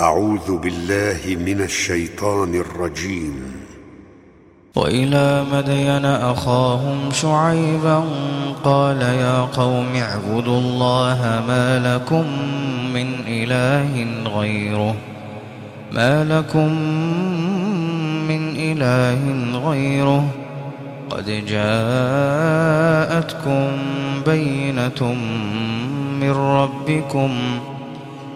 أعوذ بالله من الشيطان الرجيم. وإلى مدين أخاهم شعيبا قال يا قوم اعبدوا الله ما لكم من إله غيره ما لكم من إله غيره. قد جاءتكم بينة من ربكم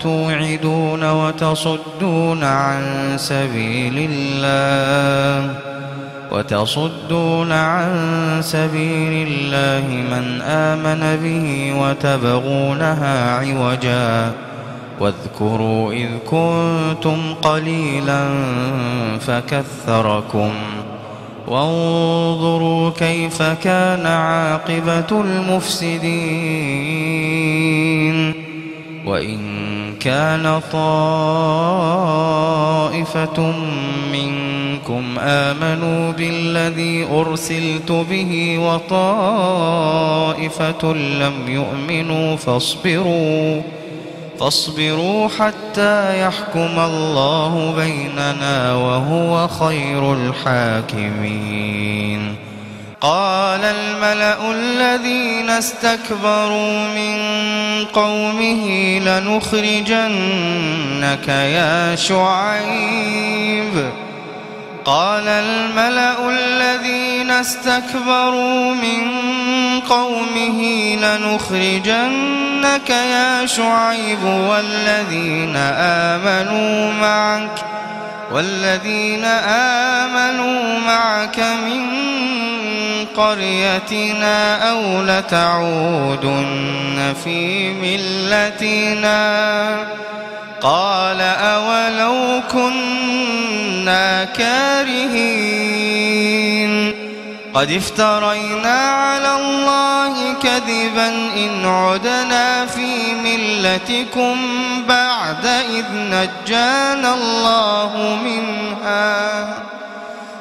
توعدون وتصدون عن سبيل الله. وتصدون عن سبيل الله من آمن به وتبغونها عوجا. واذكروا إذ كنتم قليلا فكثركم. وانظروا كيف كان عاقبة المفسدين. وإن كان طائفة منكم آمنوا بالذي أرسلت به وطائفة لم يؤمنوا فاصبروا فاصبروا حتى يحكم الله بيننا وهو خير الحاكمين. قال الملأ الذين استكبروا من قومه لنخرجنك يا شعيب. قال الملأ الذين استكبروا من قومه لنخرجنك يا شعيب والذين آمنوا معك والذين آمنوا معك من قريتنا أو لتعودن في ملتنا قال أولو كنا كارهين قد افترينا على الله كذبا إن عدنا في ملتكم بعد إذ نجانا الله منها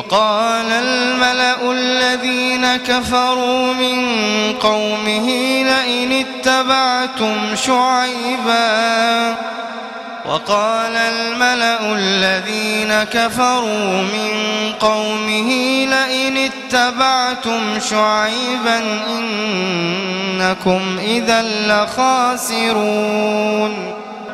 وقال الملأ الذين كفروا من قومه لئن اتبعتم شعيبا. وقال الملأ الذين كفروا من قومه لئن اتبعتم شعيبا إنكم إذا لخاسرون.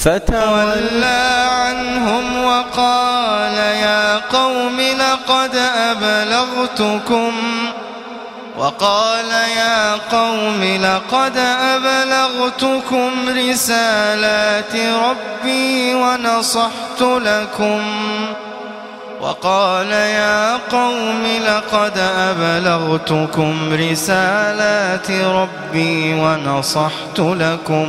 فتولى عنهم وقال يا قوم لقد أبلغتكم وقال يا قوم لقد أبلغتكم رسالات ربي ونصحت لكم وقال يا قوم لقد أبلغتكم رسالات ربي ونصحت لكم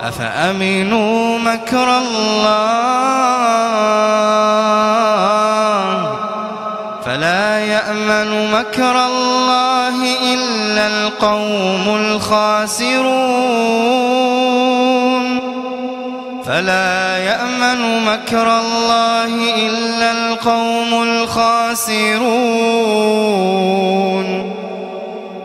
أفأمنوا مكر الله؟ فلا يأمن مكر الله إلا القوم الخاسرون. فلا يأمن مكر الله إلا القوم الخاسرون.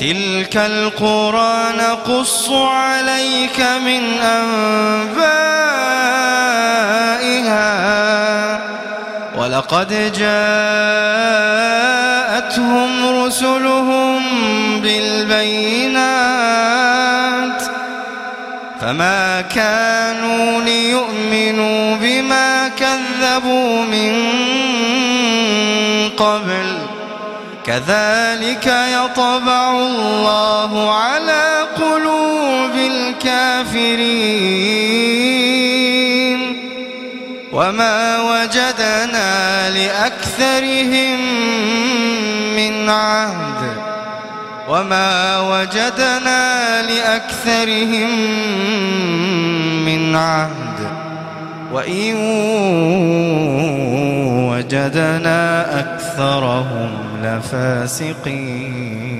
تلك القرى نقص عليك من أنبائها ولقد جاءتهم رسلهم بالبينات فما كانوا ليؤمنوا بما كذبوا من كذلك يطبع الله على قلوب الكافرين. وما وجدنا لأكثرهم من عهد. وما وجدنا لأكثرهم من عهد. وإن وجدنا أكثرهم لفاسقين